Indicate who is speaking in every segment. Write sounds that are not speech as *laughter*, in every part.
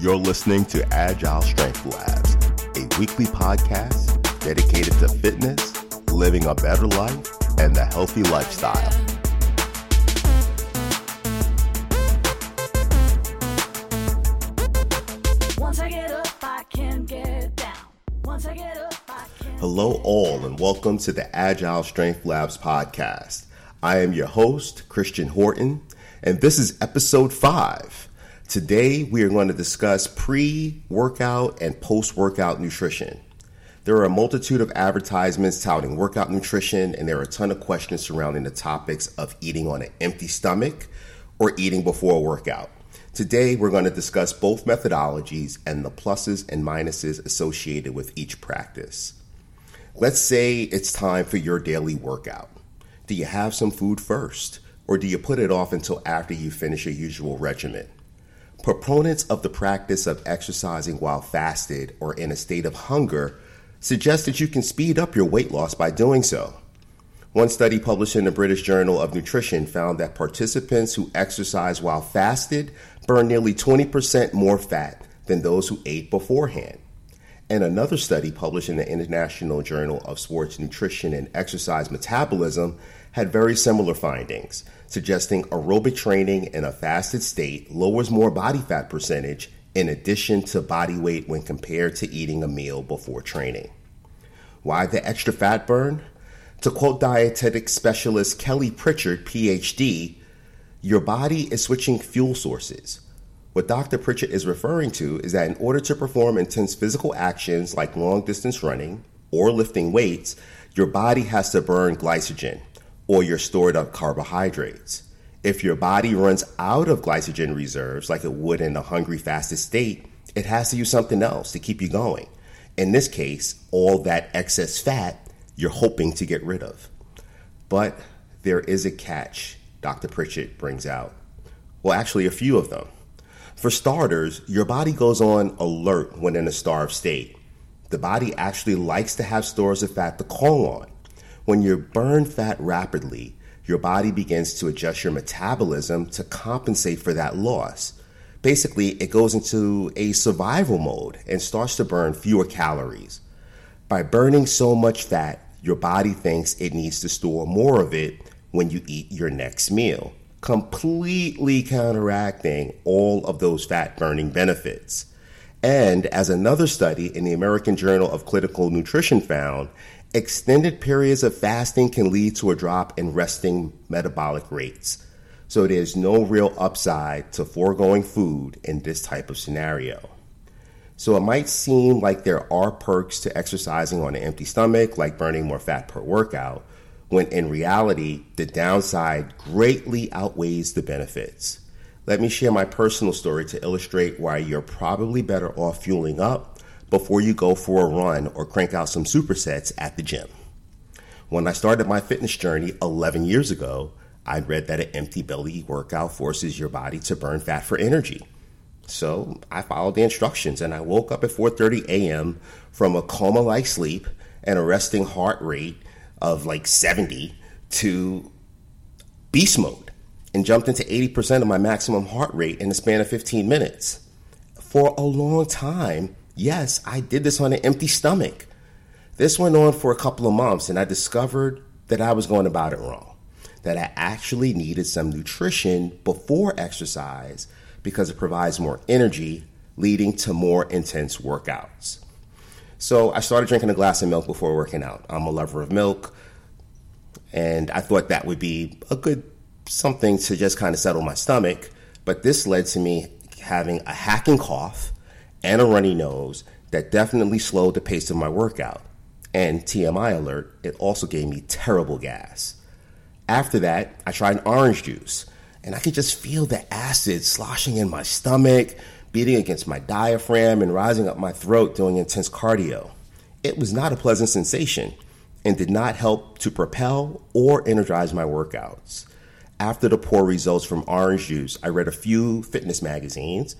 Speaker 1: You're listening to Agile Strength Labs, a weekly podcast dedicated to fitness, living a better life, and the healthy lifestyle. Hello, all, and welcome to the Agile Strength Labs podcast. I am your host, Christian Horton, and this is episode five. Today, we are going to discuss pre workout and post workout nutrition. There are a multitude of advertisements touting workout nutrition, and there are a ton of questions surrounding the topics of eating on an empty stomach or eating before a workout. Today, we're going to discuss both methodologies and the pluses and minuses associated with each practice. Let's say it's time for your daily workout. Do you have some food first, or do you put it off until after you finish your usual regimen? Proponents of the practice of exercising while fasted or in a state of hunger suggest that you can speed up your weight loss by doing so. One study published in the British Journal of Nutrition found that participants who exercised while fasted burned nearly 20% more fat than those who ate beforehand. And another study published in the International Journal of Sports Nutrition and Exercise Metabolism had very similar findings, suggesting aerobic training in a fasted state lowers more body fat percentage in addition to body weight when compared to eating a meal before training. Why the extra fat burn? To quote dietetic specialist Kelly Pritchett, PhD, your body is switching fuel sources. What Dr. Pritchett is referring to is that in order to perform intense physical actions like long distance running or lifting weights, your body has to burn glycogen, or your stored up carbohydrates. If your body runs out of glycogen reserves, like it would in a hungry, fasted state, it has to use something else to keep you going. In this case, all that excess fat you're hoping to get rid of. But there is a catch, Dr. Pritchett brings out. Well, actually, a few of them. For starters, your body goes on alert when in a starved state. The body actually likes to have stores of fat to call on. When you burn fat rapidly, your body begins to adjust your metabolism to compensate for that loss. Basically, it goes into a survival mode and starts to burn fewer calories. By burning so much fat, your body thinks it needs to store more of it when you eat your next meal, completely counteracting all of those fat burning benefits. And as another study in the American Journal of Clinical Nutrition found, Extended periods of fasting can lead to a drop in resting metabolic rates. So there's no real upside to foregoing food in this type of scenario. So it might seem like there are perks to exercising on an empty stomach, like burning more fat per workout, when in reality, the downside greatly outweighs the benefits. Let me share my personal story to illustrate why you're probably better off fueling up before you go for a run or crank out some supersets at the gym. When I started my fitness journey 11 years ago, I'd read that an empty belly workout forces your body to burn fat for energy. So I followed the instructions and I woke up at 4:30 a.m. from a coma-like sleep and a resting heart rate of like 70 to beast mode and jumped into 80% of my maximum heart rate in the span of 15 minutes. For a long time, Yes, I did this on an empty stomach. This went on for a couple of months, and I discovered that I was going about it wrong. That I actually needed some nutrition before exercise because it provides more energy, leading to more intense workouts. So I started drinking a glass of milk before working out. I'm a lover of milk, and I thought that would be a good something to just kind of settle my stomach. But this led to me having a hacking cough and a runny nose that definitely slowed the pace of my workout. And TMI alert, it also gave me terrible gas. After that, I tried orange juice, and I could just feel the acid sloshing in my stomach, beating against my diaphragm, and rising up my throat doing intense cardio. It was not a pleasant sensation and did not help to propel or energize my workouts. After the poor results from orange juice, I read a few fitness magazines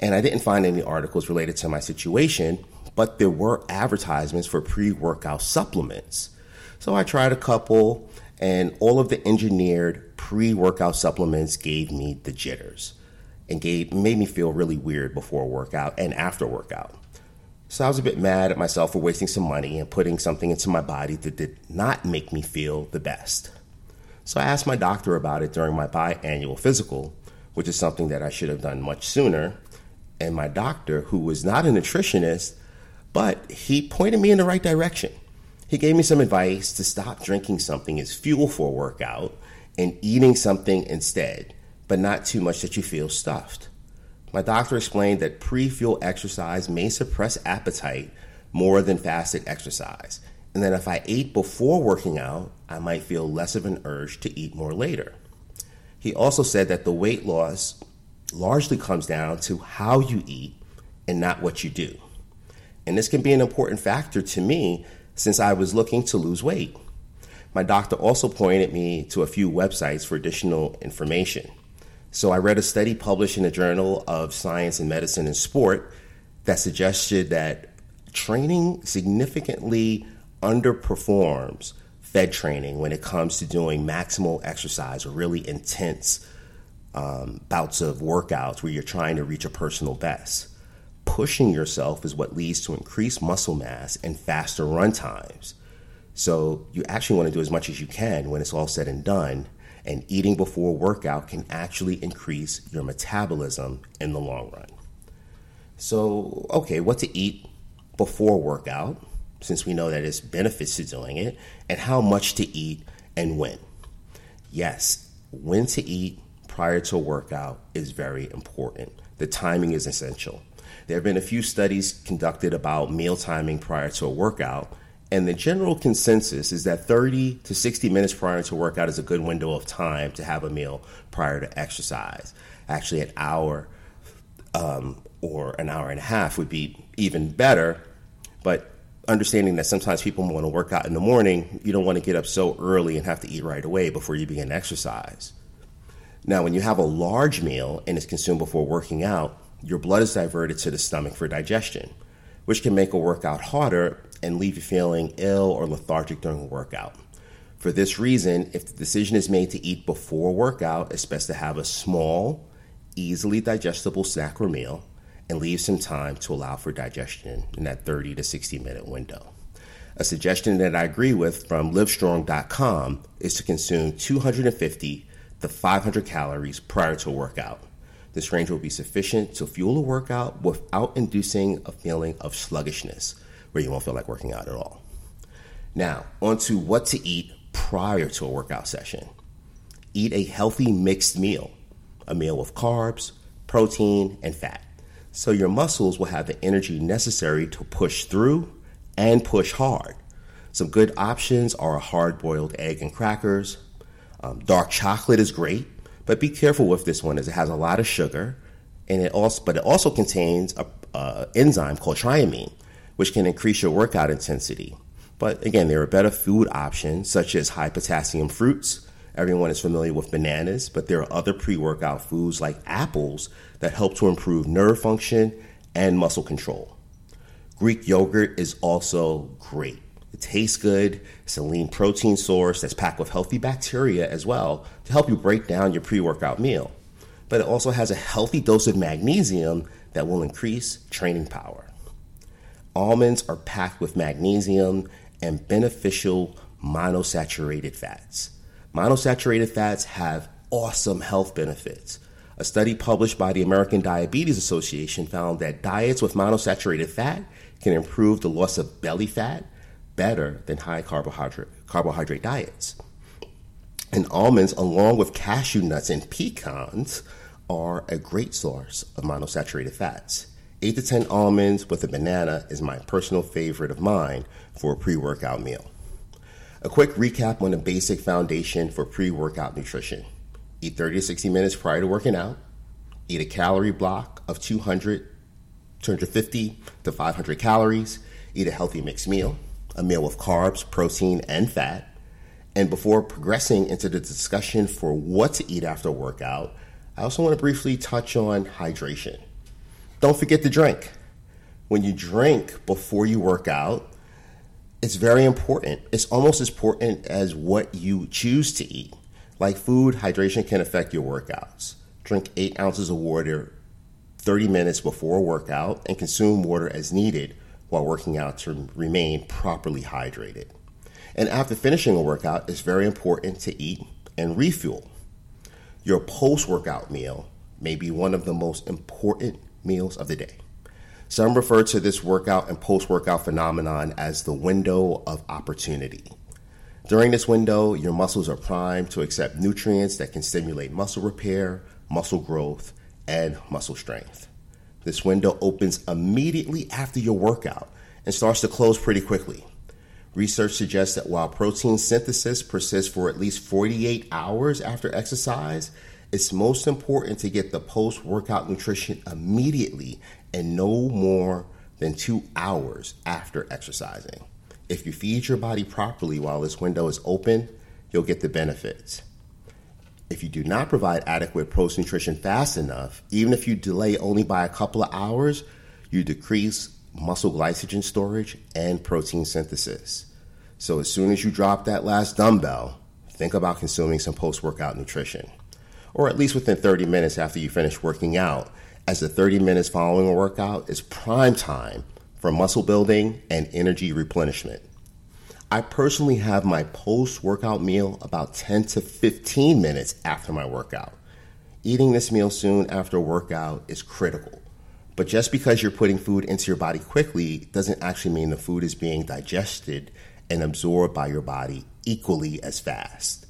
Speaker 1: and I didn't find any articles related to my situation, but there were advertisements for pre workout supplements. So I tried a couple, and all of the engineered pre workout supplements gave me the jitters. and gave, made me feel really weird before workout and after workout. So I was a bit mad at myself for wasting some money and putting something into my body that did not make me feel the best. So I asked my doctor about it during my biannual physical, which is something that I should have done much sooner. And my doctor, who was not a nutritionist, but he pointed me in the right direction. He gave me some advice to stop drinking something as fuel for a workout and eating something instead, but not too much that you feel stuffed. My doctor explained that pre fuel exercise may suppress appetite more than fasted exercise, and that if I ate before working out, I might feel less of an urge to eat more later. He also said that the weight loss largely comes down to how you eat and not what you do. And this can be an important factor to me since I was looking to lose weight. My doctor also pointed me to a few websites for additional information. So I read a study published in the Journal of Science and Medicine and Sport that suggested that training significantly underperforms fed training when it comes to doing maximal exercise or really intense um, bouts of workouts where you're trying to reach a personal best. Pushing yourself is what leads to increased muscle mass and faster run times. So you actually want to do as much as you can when it's all said and done and eating before workout can actually increase your metabolism in the long run. So, okay, what to eat before workout, since we know that there's benefits to doing it, and how much to eat and when. Yes, when to eat prior to a workout is very important. The timing is essential. There have been a few studies conducted about meal timing prior to a workout, and the general consensus is that 30 to 60 minutes prior to workout is a good window of time to have a meal prior to exercise. Actually, an hour um, or an hour and a half would be even better. But understanding that sometimes people want to work out in the morning, you don't want to get up so early and have to eat right away before you begin exercise. Now, when you have a large meal and it's consumed before working out, your blood is diverted to the stomach for digestion, which can make a workout harder and leave you feeling ill or lethargic during a workout. For this reason, if the decision is made to eat before workout, it's best to have a small, easily digestible snack or meal and leave some time to allow for digestion in that 30 to 60 minute window. A suggestion that I agree with from livestrong.com is to consume 250 to 500 calories prior to a workout. This range will be sufficient to fuel a workout without inducing a feeling of sluggishness where you won't feel like working out at all. Now, on to what to eat prior to a workout session. Eat a healthy mixed meal, a meal with carbs, protein, and fat, so your muscles will have the energy necessary to push through and push hard. Some good options are a hard boiled egg and crackers. Um, dark chocolate is great, but be careful with this one as it has a lot of sugar, and it also but it also contains a, a enzyme called tyramine, which can increase your workout intensity. But again, there are better food options such as high potassium fruits. Everyone is familiar with bananas, but there are other pre workout foods like apples that help to improve nerve function and muscle control. Greek yogurt is also great. It tastes good. It's a lean protein source that's packed with healthy bacteria as well to help you break down your pre workout meal. But it also has a healthy dose of magnesium that will increase training power. Almonds are packed with magnesium and beneficial monosaturated fats. Monosaturated fats have awesome health benefits. A study published by the American Diabetes Association found that diets with monosaturated fat can improve the loss of belly fat better than high carbohydrate, carbohydrate diets. And almonds, along with cashew nuts and pecans, are a great source of monosaturated fats. 8 to 10 almonds with a banana is my personal favorite of mine for a pre workout meal. A quick recap on the basic foundation for pre workout nutrition eat 30 to 60 minutes prior to working out, eat a calorie block of 200, 250 to 500 calories, eat a healthy mixed meal, a meal with carbs, protein, and fat. And before progressing into the discussion for what to eat after a workout, I also want to briefly touch on hydration. Don't forget to drink. When you drink before you work out, it's very important. It's almost as important as what you choose to eat. Like food, hydration can affect your workouts. Drink 8 ounces of water 30 minutes before a workout and consume water as needed while working out to remain properly hydrated. And after finishing a workout, it's very important to eat and refuel. Your post workout meal may be one of the most important meals of the day. Some refer to this workout and post workout phenomenon as the window of opportunity. During this window, your muscles are primed to accept nutrients that can stimulate muscle repair, muscle growth, and muscle strength. This window opens immediately after your workout and starts to close pretty quickly. Research suggests that while protein synthesis persists for at least 48 hours after exercise, it's most important to get the post workout nutrition immediately and no more than two hours after exercising. If you feed your body properly while this window is open, you'll get the benefits. If you do not provide adequate post nutrition fast enough, even if you delay only by a couple of hours, you decrease muscle glycogen storage and protein synthesis. So, as soon as you drop that last dumbbell, think about consuming some post workout nutrition, or at least within 30 minutes after you finish working out, as the 30 minutes following a workout is prime time for muscle building and energy replenishment. I personally have my post workout meal about 10 to 15 minutes after my workout. Eating this meal soon after a workout is critical. But just because you're putting food into your body quickly doesn't actually mean the food is being digested and absorbed by your body equally as fast.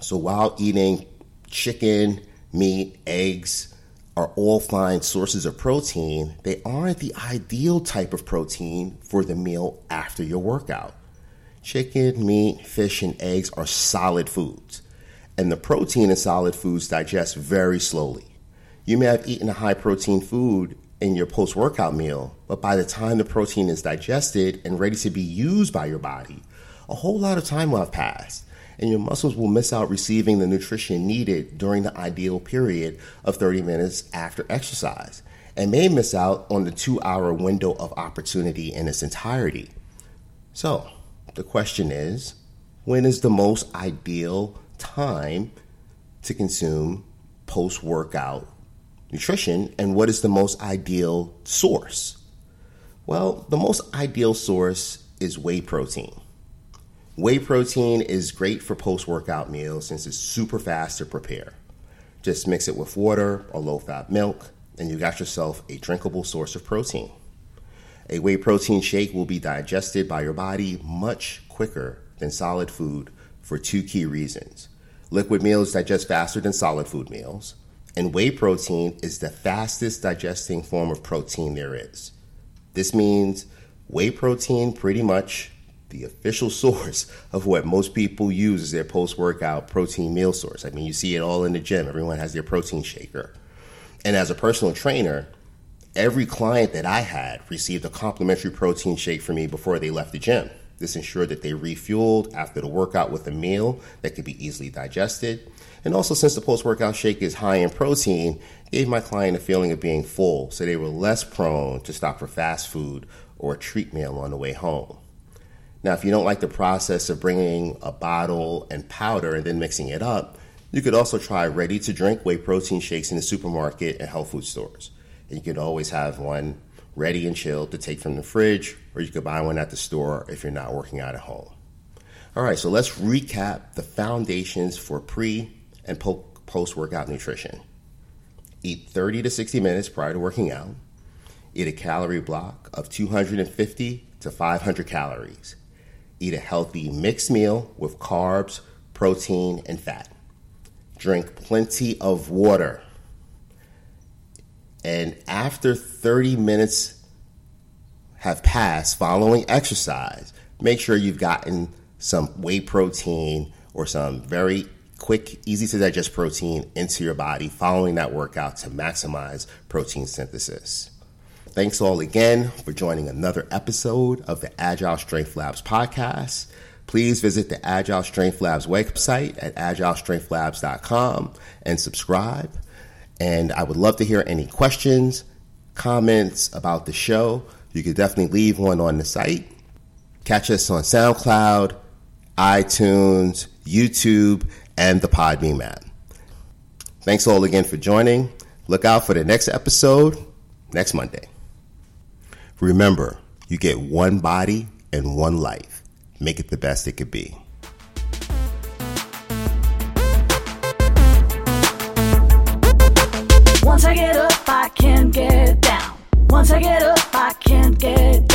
Speaker 1: So while eating chicken, meat, eggs, are all fine sources of protein, they aren't the ideal type of protein for the meal after your workout. Chicken, meat, fish, and eggs are solid foods, and the protein in solid foods digest very slowly. You may have eaten a high protein food in your post workout meal, but by the time the protein is digested and ready to be used by your body, a whole lot of time will have passed and your muscles will miss out receiving the nutrition needed during the ideal period of 30 minutes after exercise and may miss out on the two hour window of opportunity in its entirety. So, the question is when is the most ideal time to consume post workout nutrition, and what is the most ideal source? Well, the most ideal source is whey protein. Whey protein is great for post workout meals since it's super fast to prepare. Just mix it with water or low fat milk, and you got yourself a drinkable source of protein. A whey protein shake will be digested by your body much quicker than solid food for two key reasons. Liquid meals digest faster than solid food meals, and whey protein is the fastest digesting form of protein there is. This means whey protein pretty much the official *laughs* source of what most people use as their post workout protein meal source. I mean, you see it all in the gym, everyone has their protein shaker. And as a personal trainer, every client that I had received a complimentary protein shake from me before they left the gym. This ensured that they refueled after the workout with a meal that could be easily digested. And also, since the post workout shake is high in protein, gave my client a feeling of being full, so they were less prone to stop for fast food or a treat meal on the way home. Now, if you don't like the process of bringing a bottle and powder and then mixing it up, you could also try ready to drink whey protein shakes in the supermarket and health food stores. And you could always have one ready and chilled to take from the fridge, or you could buy one at the store if you're not working out at home. All right, so let's recap the foundations for pre and post workout nutrition. Eat 30 to 60 minutes prior to working out. Eat a calorie block of 250 to 500 calories. Eat a healthy mixed meal with carbs, protein, and fat. Drink plenty of water. And after 30 minutes have passed following exercise, make sure you've gotten some whey protein or some very quick, easy to digest protein into your body following that workout to maximize protein synthesis. Thanks all again for joining another episode of the Agile Strength Labs podcast. Please visit the Agile Strength Labs website at agilestrengthlabs.com and subscribe. And I would love to hear any questions, comments about the show. You could definitely leave one on the site. Catch us on SoundCloud, iTunes, YouTube, and the Podbean app. Thanks all again for joining. Look out for the next episode next Monday. Remember, you get one body and one life. Make it the best it could be.
Speaker 2: Once I get up, I can't get down. Once I get up, I can't get